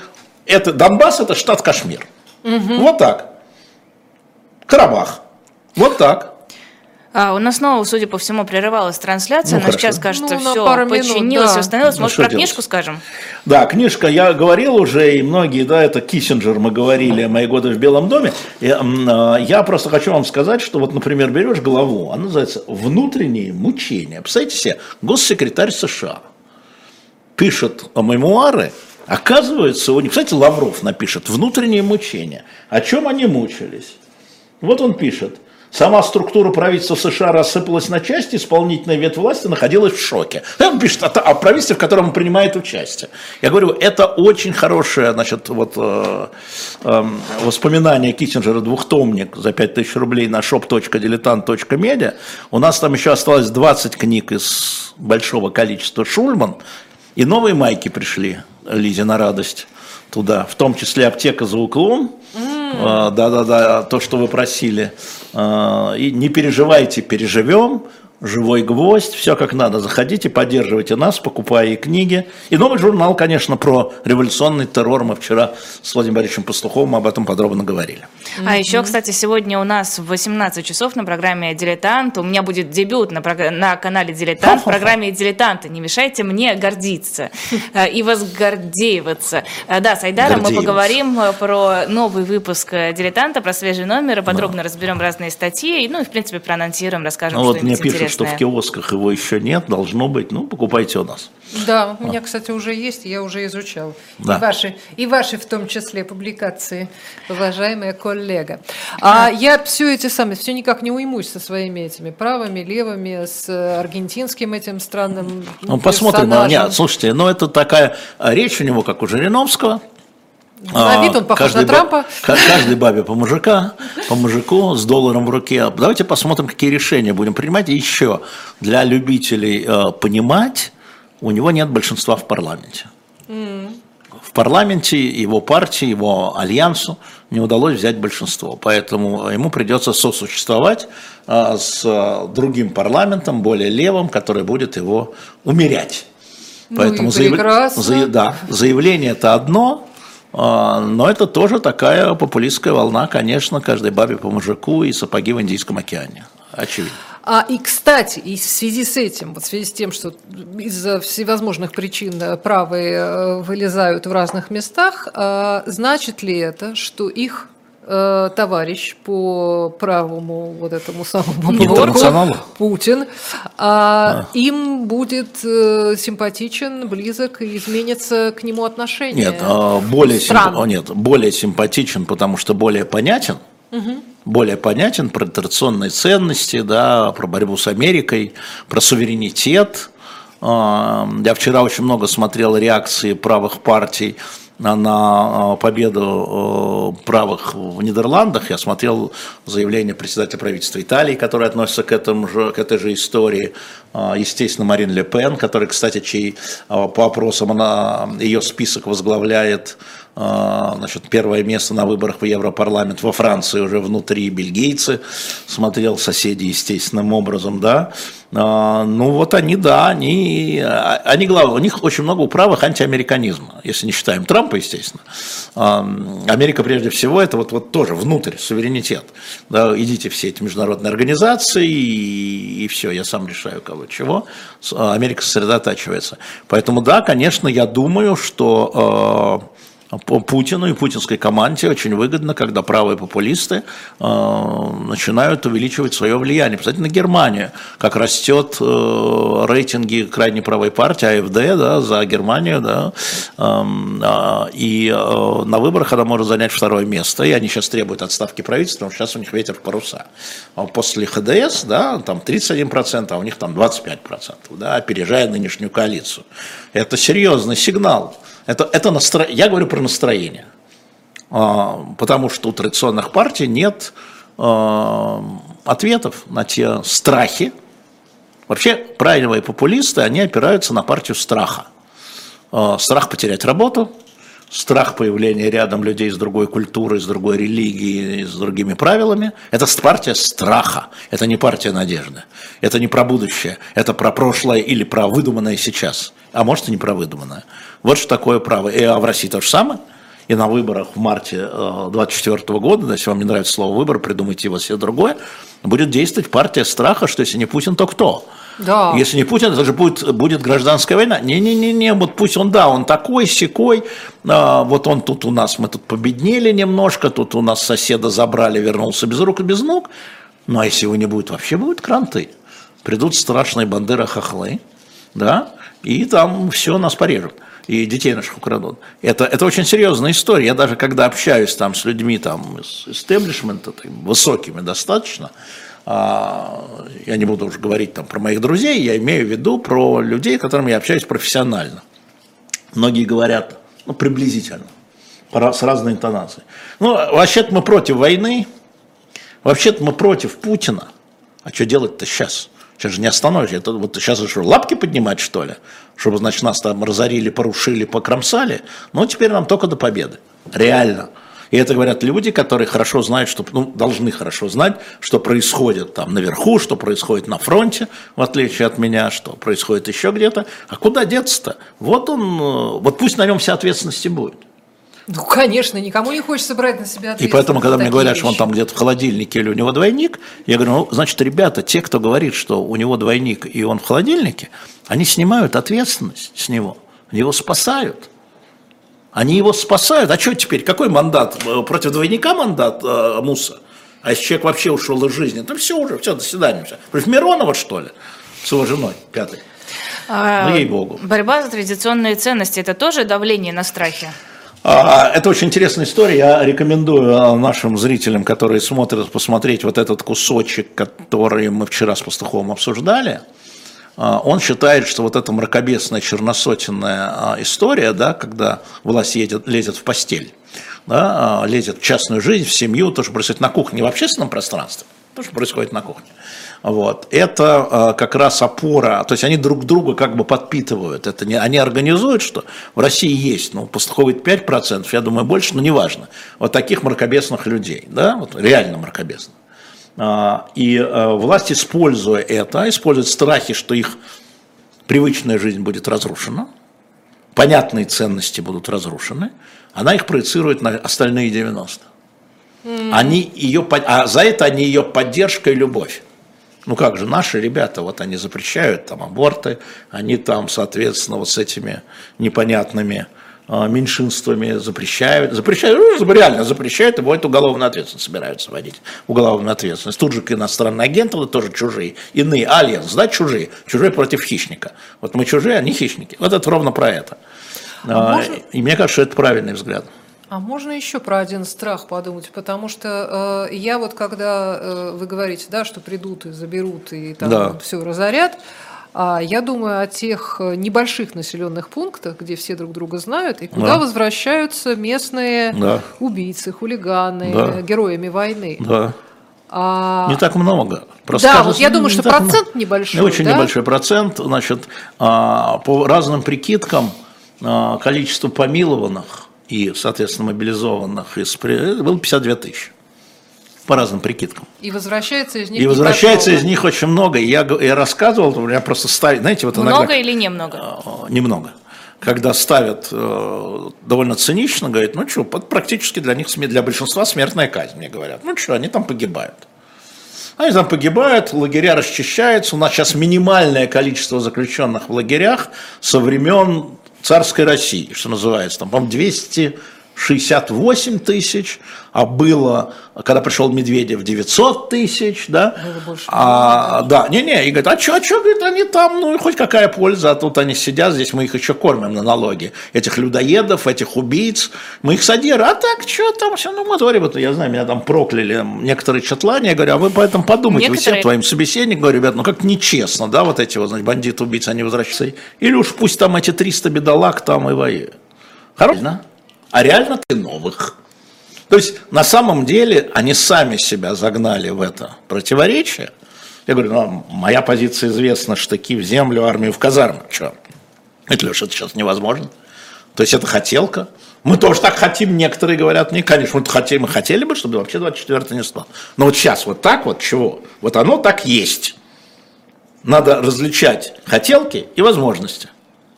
это Донбасс это штат Кашмир. Угу. Вот так. Карабах. Вот так. А, у нас снова, судя по всему, прерывалась трансляция, ну, но сейчас, кажется, ну, все починилось, да. восстановилось. Ну, Может, про делать? книжку скажем? Да, книжка, я говорил уже, и многие, да, это Киссинджер, мы говорили, «Мои годы в Белом доме». И, а, я просто хочу вам сказать, что вот, например, берешь главу, она называется «Внутренние мучения». Представьте себе, госсекретарь США пишет мемуары, оказывается, у них, кстати, Лавров напишет «Внутренние мучения». О чем они мучились? Вот он пишет – Сама структура правительства США рассыпалась на части, исполнительная ветвь власти находилась в шоке. Он пишет о, о правительстве, в котором он принимает участие. Я говорю, это очень хорошее значит, вот, э, э, воспоминание Киссинджера, двухтомник за 5000 рублей на shop.diletant.media. У нас там еще осталось 20 книг из большого количества Шульман, и новые майки пришли Лизе на радость туда, в том числе аптека за углом. Да-да-да, то, что вы просили. А, и не переживайте, переживем. Живой гвоздь, все как надо. Заходите, поддерживайте нас, покупая и книги. И новый журнал, конечно, про революционный террор. Мы вчера с Владимиром Борисовичем Пастуховым об этом подробно говорили. А еще, кстати, сегодня у нас в 18 часов на программе «Дилетант». У меня будет дебют на, прог... на канале «Дилетант» в программе «Дилетанты». Не мешайте мне гордиться э, и возгордеиваться. Э, да, с Айдаром мы поговорим э, про новый выпуск «Дилетанта», про свежий номер, подробно разберем разные статьи, ну и, в принципе, проанонсируем, расскажем, ну, что пишут, что в киосках его еще нет, должно быть, ну, покупайте у нас. Да, у меня, кстати, уже есть, я уже изучал. Да. И, ваши, и ваши в том числе публикации, уважаемая коллега. А я все эти самые, все никак не уймусь со своими этими правыми, левыми, с аргентинским этим странным Ну, посмотрим. Нет, слушайте, ну это такая речь у него, как у Жириновского, на вид он похож каждый на Трампа. Каждой бабе по мужика, по мужику с долларом в руке. Давайте посмотрим, какие решения будем принимать. И еще для любителей э, понимать, у него нет большинства в парламенте. Mm. В парламенте его партии, его альянсу не удалось взять большинство. Поэтому ему придется сосуществовать э, с другим парламентом, более левым, который будет его умерять. Ну Поэтому заяв... За... Да, заявление это одно, но это тоже такая популистская волна, конечно, каждой бабе по мужику и сапоги в Индийском океане. Очевидно. А, и, кстати, и в связи с этим, вот в связи с тем, что из-за всевозможных причин э, правые э, вылезают в разных местах, а, значит ли это, что их э, товарищ по правому вот этому самому блоку, Путин, а, а. им будет э, симпатичен, близок и изменится к нему отношение. Нет, а, более, симп... нет, более симпатичен, потому что более понятен. Угу более понятен про традиционные ценности, да, про борьбу с Америкой, про суверенитет. А, я вчера очень много смотрел реакции правых партий на победу правых в Нидерландах. Я смотрел заявление председателя правительства Италии, которое относится к, этому же, к этой же истории. Естественно, Марин Ле Пен, который, кстати, чей по опросам она, ее список возглавляет значит, первое место на выборах в Европарламент во Франции уже внутри бельгийцы, смотрел соседи естественным образом, да, а, ну вот они, да, они, а, они главное, у них очень много управых антиамериканизма, если не считаем Трампа, естественно. А, Америка прежде всего это вот, вот тоже внутрь, суверенитет. Да, идите все эти международные организации и, и все, я сам решаю кого чего. Америка сосредотачивается. Поэтому да, конечно, я думаю, что Путину и путинской команде очень выгодно, когда правые популисты э, начинают увеличивать свое влияние. Посмотрите на Германию, как растет э, рейтинги крайне правой партии АФД да, за Германию, да, э, и э, на выборах она может занять второе место, и они сейчас требуют отставки правительства, потому что сейчас у них ветер в паруса. А после ХДС, да, там 31%, а у них там 25%, да, опережая нынешнюю коалицию. Это серьезный сигнал это, это настро... Я говорю про настроение. А, потому что у традиционных партий нет а, ответов на те страхи. Вообще правильные популисты, они опираются на партию страха. А, страх потерять работу, страх появления рядом людей с другой культурой, с другой религией, с другими правилами. Это партия страха, это не партия надежды, это не про будущее, это про прошлое или про выдуманное сейчас, а может и не про выдуманное. Вот что такое право. И, а в России то же самое. И на выборах в марте 2024 э, года, если вам не нравится слово выбор, придумайте его себе другое, будет действовать партия страха, что если не Путин, то кто? Да. Если не Путин, это же будет, будет гражданская война. Не-не-не, вот пусть он, да, он такой, секой, а, вот он тут у нас, мы тут победнели немножко, тут у нас соседа забрали, вернулся без рук и без ног. Ну, а если его не будет, вообще будут кранты. Придут страшные бандеры-хохлы, да, и там все нас порежут и детей наших украдут. Это, это очень серьезная история. Я даже когда общаюсь там с людьми там, из истеблишмента, высокими достаточно, я не буду уже говорить там про моих друзей, я имею в виду про людей, с которыми я общаюсь профессионально. Многие говорят, ну, приблизительно, с разной интонацией. Ну, вообще-то мы против войны, вообще-то мы против Путина. А что делать-то сейчас? Сейчас же не остановишь. Это вот сейчас что, лапки поднимать, что ли? Чтобы, значит, нас там разорили, порушили, покромсали. Ну, теперь нам только до победы. Реально. И это говорят люди, которые хорошо знают, что, ну, должны хорошо знать, что происходит там наверху, что происходит на фронте, в отличие от меня, что происходит еще где-то. А куда деться-то? Вот он, э, вот пусть на нем вся ответственность и будет. Ну, конечно, никому не хочется брать на себя И поэтому, когда мне говорят, вещи. что он там где-то в холодильнике или у него двойник, я говорю, ну, значит, ребята, те, кто говорит, что у него двойник и он в холодильнике, они снимают ответственность с него, его спасают. Они его спасают. А что теперь? Какой мандат? Против двойника мандат э, Муса? А если человек вообще ушел из жизни, то все уже, все, до свидания. Все. Против Миронова, что ли? С его женой, пятой. А, ну, ей-богу. Борьба за традиционные ценности – это тоже давление на страхе? А, это очень интересная история. Я рекомендую а, нашим зрителям, которые смотрят, посмотреть вот этот кусочек, который мы вчера с Пастуховым обсуждали. А, он считает, что вот эта мракобесная черносотенная история, да, когда власть едет, лезет в постель, да, лезет в частную жизнь, в семью, то, что происходит на кухне, в общественном пространстве, то, что происходит на кухне. Вот. Это как раз опора, то есть они друг друга как бы подпитывают. Это не, они организуют, что в России есть, ну, Пастуховит 5%, я думаю, больше, но неважно. Вот таких мракобесных людей, да, вот реально мракобесных. А, и э, власть, используя это, использует страхи, что их привычная жизнь будет разрушена, понятные ценности будут разрушены, она их проецирует на остальные 90. Mm. Они ее, а за это они ее поддержка и любовь. Ну как же, наши ребята, вот они запрещают там аборты, они там, соответственно, вот с этими непонятными меньшинствами запрещают, запрещают, ну, реально запрещают, и будет уголовную ответственность собираются вводить, уголовную ответственность. Тут же к иностранные агенты, вот тоже чужие, иные, альянс, да, чужие, чужие против хищника. Вот мы чужие, они хищники. Вот это ровно про это. А, а можно... И мне кажется, это правильный взгляд. А можно еще про один страх подумать, потому что э, я вот когда э, вы говорите, да, что придут и заберут и там да. все разорят, а я думаю о тех э, небольших населенных пунктах, где все друг друга знают, и куда да. возвращаются местные да. убийцы, хулиганы, да. героями войны. Да. А... Не так много. Просто да, кажется, вот я думаю, что процент много. небольшой. Очень да? небольшой процент. Значит, а, по разным прикидкам а, количество помилованных и, соответственно, мобилизованных из, было 52 тысячи по разным прикидкам. И возвращается из них. И возвращается из них очень много. Я, я рассказывал, у меня просто ставят, знаете, вот много иногда, или немного? Э, немного. Когда ставят э, довольно цинично, говорят, ну что, практически для них, для большинства смертная казнь, мне говорят. Ну что, они там погибают. Они там погибают, лагеря расчищаются. У нас сейчас минимальное количество заключенных в лагерях со времен царской России, что называется, там, по-моему, 268 тысяч, а было, когда пришел Медведев, 900 тысяч, да, а, да, не-не, и говорит, а что, а что, говорит, они там, ну, хоть какая польза, а тут они сидят, здесь мы их еще кормим на налоги, этих людоедов, этих убийц, мы их содержим, а так, что там, все, ну, моторе, вот, я знаю, меня там прокляли некоторые чатлане, я говорю, а вы поэтому подумайте, некоторые... вы всем твоим собеседникам, говорю, ребят, ну, как нечестно, да, вот эти вот, значит, бандиты, убийцы, они возвращаются, или уж пусть там эти 300 бедолаг там и воюют. Хорошо? А реально ты новых. То есть на самом деле они сами себя загнали в это противоречие. Я говорю, ну, моя позиция известна, штыки в землю, армию в казарму. Что? Это, Леша, это сейчас невозможно. То есть это хотелка. Мы тоже так хотим, некоторые говорят, не, конечно, мы, хотим, мы хотели бы, чтобы вообще 24 не стало. Но вот сейчас вот так вот, чего? Вот оно так есть. Надо различать хотелки и возможности.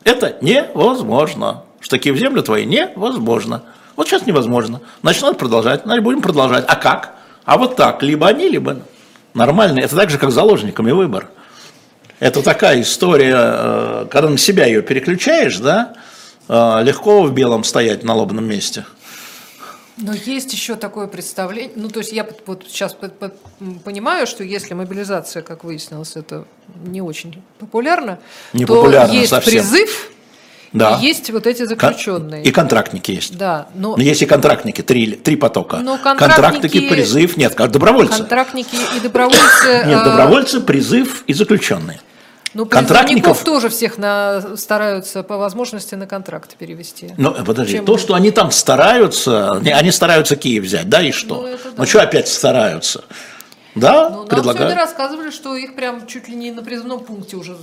Это невозможно. Штыки в землю твои невозможно. Вот сейчас невозможно. Значит, надо продолжать. Значит, будем продолжать. А как? А вот так. Либо они, либо нормально. Это так же, как заложниками выбор. Это такая история, э, когда на себя ее переключаешь, да, э, легко в белом стоять на лобном месте. Но есть еще такое представление, ну то есть я вот сейчас понимаю, что если мобилизация, как выяснилось, это не очень популярно, не то популярно есть совсем. призыв да. И есть вот эти заключенные. И контрактники есть. Да. Но, но есть и контрактники, три, три потока. Но контрактники, контрактники, призыв, нет, как добровольцы. Контрактники и добровольцы. Нет, э, добровольцы, призыв и заключенные. Ну, контрактников тоже всех на, стараются по возможности на контракт перевести. Ну, подожди, Чем то, что они там стараются, они стараются Киев взять, да, и что? Ну, да. ну что опять стараются? Да, Ну, нам предлагают. сегодня рассказывали, что их прям чуть ли не на призывном пункте уже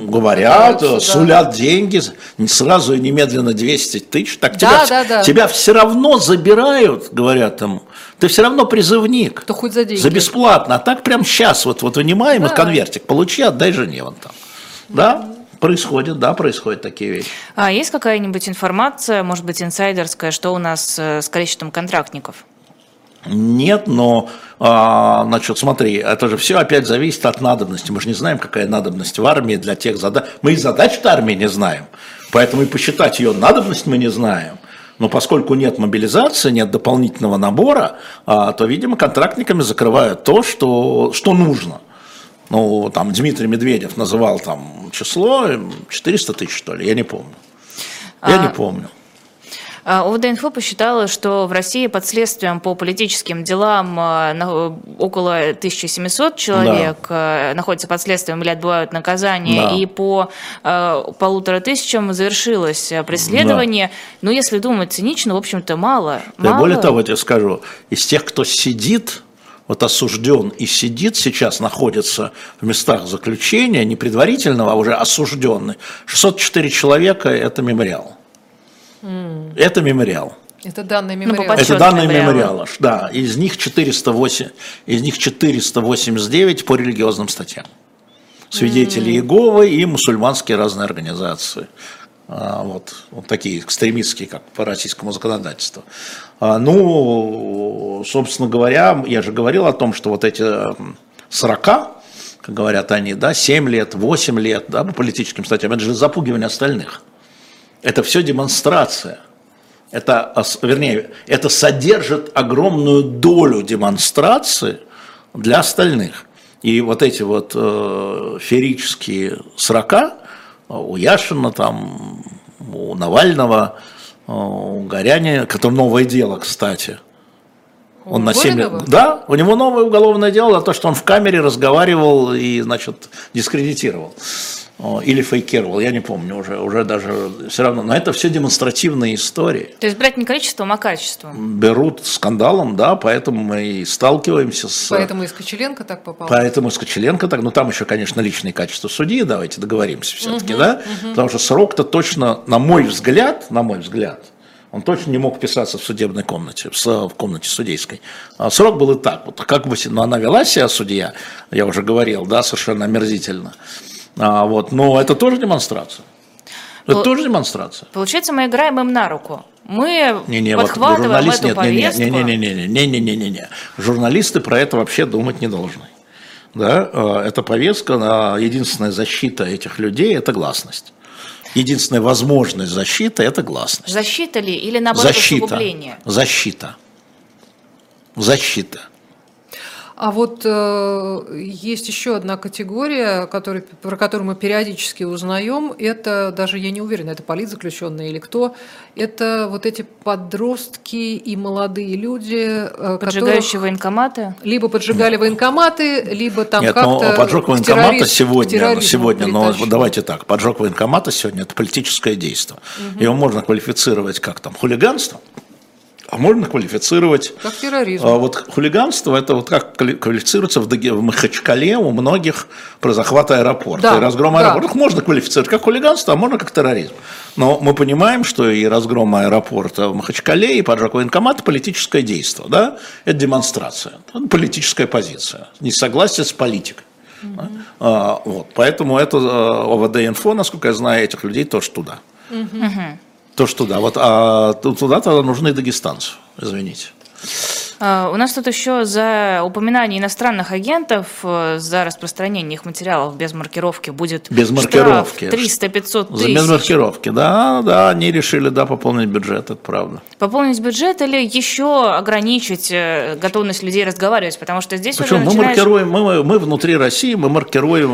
Говорят, пытаются, да. сулят деньги, сразу и немедленно 200 тысяч. Так Да, тебя, да, да. тебя все равно забирают, говорят там. Ты все равно призывник. То хоть за деньги. За бесплатно. А так прям сейчас вот, вот вынимаем Да. и конвертик. Получи, отдай жене вон там. Да, происходит, да, происходят такие вещи. А есть какая-нибудь информация, может быть, инсайдерская, что у нас э, с количеством контрактников? Нет, но, а, значит, смотри, это же все опять зависит от надобности. Мы же не знаем, какая надобность в армии для тех задач. Мы и задач армии не знаем, поэтому и посчитать ее надобность мы не знаем. Но поскольку нет мобилизации, нет дополнительного набора, а, то, видимо, контрактниками закрывают то, что, что нужно. Ну, там Дмитрий Медведев называл там число 400 тысяч, что ли, я не помню. Я А, не помню. А, ОВД-инфо посчитала, что в России под следствием по политическим делам а, около 1700 человек а, находятся под следствием или отбывают наказание, Да. и по полутора тысячам завершилось преследование. Но если думать цинично, в общем-то, мало. Да мало. более того, я тебе скажу, из тех, кто сидит, вот осужден и сидит сейчас, находится в местах заключения, не предварительного, а уже осужденный, 604 человека – это мемориал. Это мемориал. Это данные Ну, мемориала. подсчету. Это данные мемориала. мемориала, да. Из них 408, из них 489 по религиозным статьям. Свидетели Иеговы и мусульманские разные организации. А, Вот, вот такие экстремистские, как по российскому законодательству. А, Ну, собственно говоря, я же говорил о том, что вот эти м, 40, как говорят они, да, 7 лет, 8 лет, да, по политическим статьям, это же запугивание остальных. Это все демонстрация. Это, вернее, это содержит огромную долю демонстрации для остальных. И вот эти вот э, ферические срока у Яшина, там, у Навального, э, у Горяне, который новое дело, кстати. Он на 7 лет. Да, у него новое уголовное дело за то, что он в камере разговаривал и, значит, дискредитировал. Или фейкировал, я не помню уже, уже даже все равно. Но это все демонстративные истории. То есть брать не количеством, а качеством. Берут скандалом, да, поэтому мы и сталкиваемся с... Поэтому и Скочеленко так попал. Поэтому Скочеленко так, ну там еще, конечно, личные качества судьи, давайте договоримся все-таки, да, потому что срок-то точно, на мой взгляд, на мой взгляд, он точно не мог вписаться в судебной комнате, в, комнате судейской. А срок был и так, вот как бы, се- ну, она вела себя, судья, я уже говорил, да, совершенно омерзительно, а, вот, но это тоже демонстрация. Это Пол- тоже демонстрация. Получается, мы играем им на руку. Мы Не-не, вот подхватываем журналист эту нет, не, не, повестку. не, не, не, не, не, не, не, не, не, не. Журналисты про это вообще думать не должны. Да, э, эта повестка, а, единственная защита этих людей – это гласность. Единственная возможность защиты – это гласность. Защита ли или наоборот Защита. усугубление? Защита. Защита. А вот э, есть еще одна категория, который, про которую мы периодически узнаем. Это даже я не уверена, это политзаключенные или кто. Это вот эти подростки и молодые люди, э, Поджигающие которых военкоматы? либо поджигали военкоматы, либо там Нет, как-то но поджог военкомата сегодня, сегодня но притащили. давайте так, поджог военкомата сегодня – это политическое действие. Его можно квалифицировать как там хулиганство, а можно квалифицировать Как терроризм. А вот хулиганство, это вот как квали- квалифицируется в, Даге- в Махачкале у многих про захват аэропорта Да, и разгром да. аэропорта. Их можно квалифицировать как хулиганство, а можно как терроризм. Но мы понимаем, что и разгром аэропорта в Махачкале, и поджог военкомата – политическое действие. Да? Это демонстрация, это политическая позиция, несогласие с политикой. Да? А, вот. Поэтому это э, ОВД-инфо, насколько я знаю, этих людей тоже туда. Тоже туда. Вот, а ту- туда тогда нужны дагестанцы, извините. А, У нас тут еще за упоминание иностранных агентов, э, за распространение их материалов без маркировки будет Без маркировки. штраф 300-500 За тысяч. без маркировки, да, да, они решили, да, пополнить бюджет, это правда. Пополнить бюджет или еще ограничить э, готовность людей разговаривать, потому что здесь Причем уже мы начинаешь... маркируем, мы, мы- мы внутри России, мы маркируем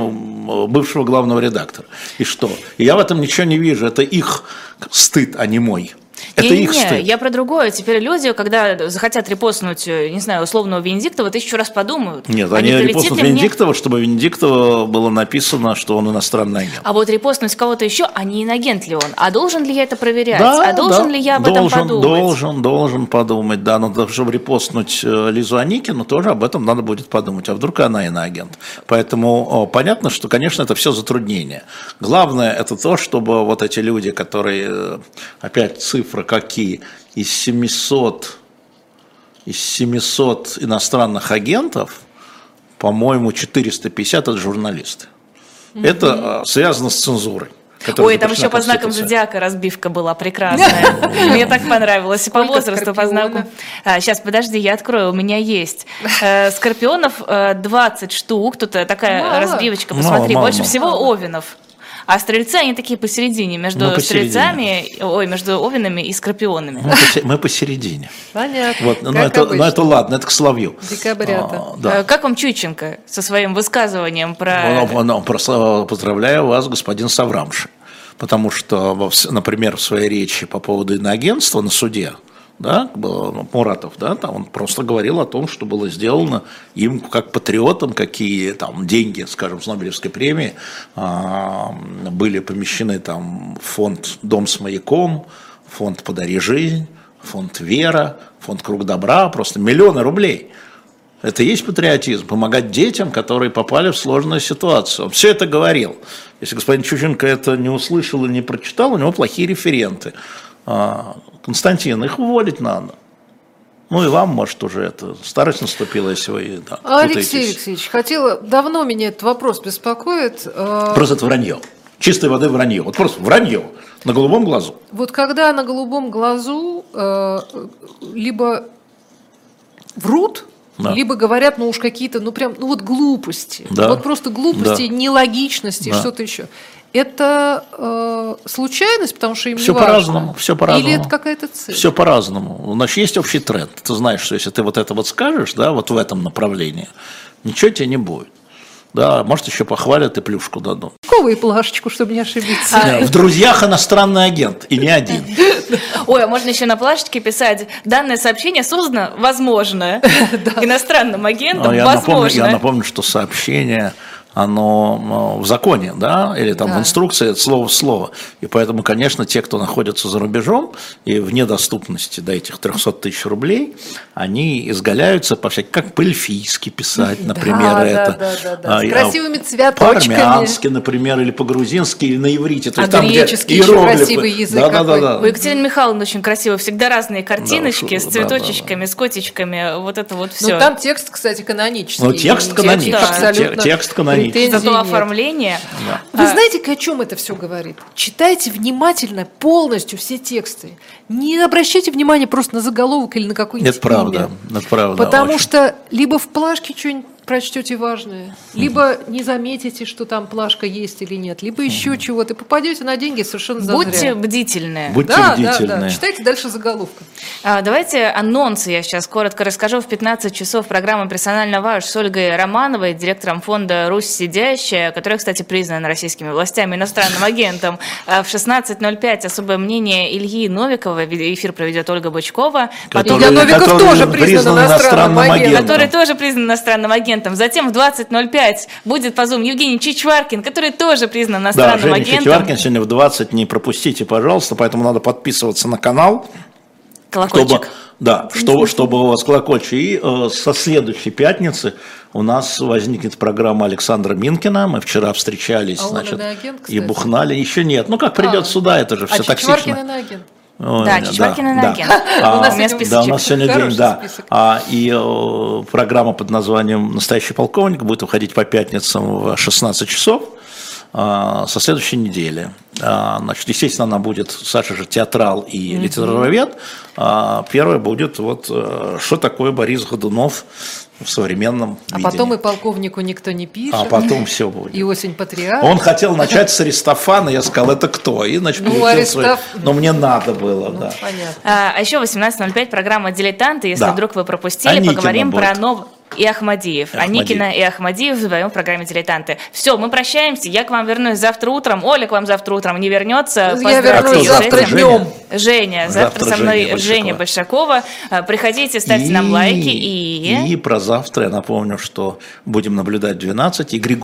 м, бывшего главного редактора. И что? Я в этом ничего не вижу, это их стыд, а не мой. Это Не-не-не, их стыд. я про другое. Теперь люди, когда захотят репостнуть, э, не знаю, условного Венедиктова, тысячу раз подумают. Нет, они не прилетит репостнут мне- Венедиктова, чтобы Венедиктова было написано, что он иностранный агент. А вот репостнуть кого-то еще, а не инагент ли он? А должен ли я это проверять? а должен да, ли я об должен, этом подумать? Должен, должен подумать, да. Но чтобы репостнуть э, Лизу Аникину, тоже об этом надо будет подумать. А вдруг она иноагент? Поэтому понятно, что, конечно, это все затруднение. Главное, это то, чтобы вот эти люди, которые, э, опять цифры какие, из 700, из 700 иностранных агентов, по-моему, 450 это журналисты. Это э, связано с цензурой. Ой, там еще по знакам зодиака разбивка была прекрасная. Мне так понравилось. И по возрасту, по знаку. Сейчас, подожди, я открою, у меня есть. Э, Скорпионов э, 20 штук. Тут э, такая разбивочка, посмотри. Больше всего овинов. А стрельцы, они такие посередине, между Ну, посередине. стрельцами, ой, между овинами и скорпионами. Мы, посе- мы посередине. Понятно. Вот, ну, Как это, ну обычно. это ладно, это к Соловью. Декабрята. А, да. Э, Как вам Чуйченко со своим высказыванием про... Ну, ну, просто поздравляю вас, господин Саврамши. Потому что, например, в своей речи по поводу иноагентства на суде, да, ну, Муратов, да, там он просто говорил о том, что было сделано им как патриотам, какие там деньги, скажем, с Нобелевской премии а, были помещены там в фонд «Дом с маяком», фонд «Подари жизнь», фонд «Вера», фонд «Круг добра», просто миллионы рублей. Это и есть патриотизм, помогать детям, которые попали в сложную ситуацию. Он все это говорил. Если господин Чученко это не услышал и не прочитал, у него плохие референты. А, Константин, их уволить надо. Ну и вам, может, уже это старость наступила, если вы да, Алексей путаетесь. Алексеевич, хотела, давно меня этот вопрос беспокоит. Э, Просто это вранье. Чистой воды вранье. Вот просто вранье на голубом глазу. Вот когда на голубом глазу э, либо врут, Да. либо говорят, ну уж какие-то, ну прям, ну вот глупости. Да. Вот просто глупости, Да. нелогичности, Да. что-то еще. Это э, случайность, потому что им Все по-разному, все по-разному. Или это какая-то цель? Все по-разному. У нас есть общий тренд. Ты знаешь, что если ты вот это вот скажешь, да, вот в этом направлении, ничего тебе не будет. Да, может, еще похвалят и плюшку дадут. Кого и плашечку, чтобы не ошибиться. В друзьях иностранный агент, и не один. Ой, а можно еще на плашечке писать, данное сообщение создано, возможно, иностранным агентом, напомню, возможно. я напомню, что сообщение, оно в законе, да, или там в Да. инструкции, это слово в слово. И поэтому, конечно, те, кто находится за рубежом и вне доступности до этих 300 тысяч рублей, они изгаляются по всяким, как по-эльфийски писать, например, да, это. да, да, да, с и, красивыми цветочками. По-армянски, например, или по-грузински, или на иврите. То А есть там, где греческий еще иероглифы. красивый язык да, да, да, У да. Екатерины Михайловны очень красиво, всегда разные картиночки Да, с да, да, цветочечками, с котичками, вот это вот Ну все. там текст, кстати, канонический. Ну, текст канонический, абсолютно те- текст канонический. Претензий Зато нет. оформление. Вы знаете, о чем это все говорит? Читайте внимательно полностью все тексты. Не обращайте внимания просто на заголовок или на какой-нибудь Это правда, это правда. Потому очень. что либо в плашке что-нибудь прочтете важное, либо не заметите, что там плашка есть или нет, либо еще чего-то. И попадете на деньги совершенно зазря. Будьте бдительны. Будьте да, да, бдительны. да. Читайте дальше заголовка. А, Давайте анонсы я сейчас коротко расскажу. В 15 часов программа «Персонально ваш» с Ольгой Романовой, директором фонда «Русь сидящая», которая, кстати, признана российскими властями иностранным агентом. А В 16.05 особое мнение Ильи Новикова. Эфир проведет Ольга Бычкова. Потом- Илья Новиков который тоже признан иностранным агентом. который тоже признан иностранным агентом. Затем в 20.05 будет по Zoom Евгений Чичваркин, который тоже признан Да, иностранным Женя агентом. Четваркин сегодня в 20 не пропустите, пожалуйста, поэтому надо подписываться на канал, Колокольчик. чтобы, да, чтобы, чтобы у вас колокольчик. И э, со следующей пятницы у нас возникнет программа Александра Минкина. Мы вчера встречались, А значит, иноагент, и бухнали. Еще нет. Ну, как придет А. сюда, это же А все Чичваркин токсично. иноагент. Да, Чичваркин да, иноагент. да. У нас А, Да, у нас сегодня день, да. список. А, и э, программа под названием «Настоящий полковник» будет выходить по пятницам в 16 часов а, со следующей недели. А, Значит, естественно, она будет, Саша же театрал и литературовед. А Первая будет вот э, «Что такое Борис Годунов в современном А видении». потом и полковнику никто не пишет. А потом все будет. И осень патриарх. Он хотел начать с Аристофана, я сказал, это кто? И, значит, Ну, получил свой- Аристоф- Но мне надо было, Ну, да. понятно. А а еще 18.05 программа «Дилетанты». Если Да. вдруг вы пропустили, Аникина поговорим будет. про нов... и Ахмадиев. Ахмадиев. Аникина и Ахмадиев в своем программе «Дилетанты». Все, мы прощаемся. Я к вам вернусь завтра утром. Оля к вам завтра утром не вернется. Я вернусь завтра днем. Женя, завтра, Завтра со мной Женя Женя Большакова. А, Приходите, ставьте нам лайки и... И про завтра я напомню, что будем наблюдать в 12, и Григорий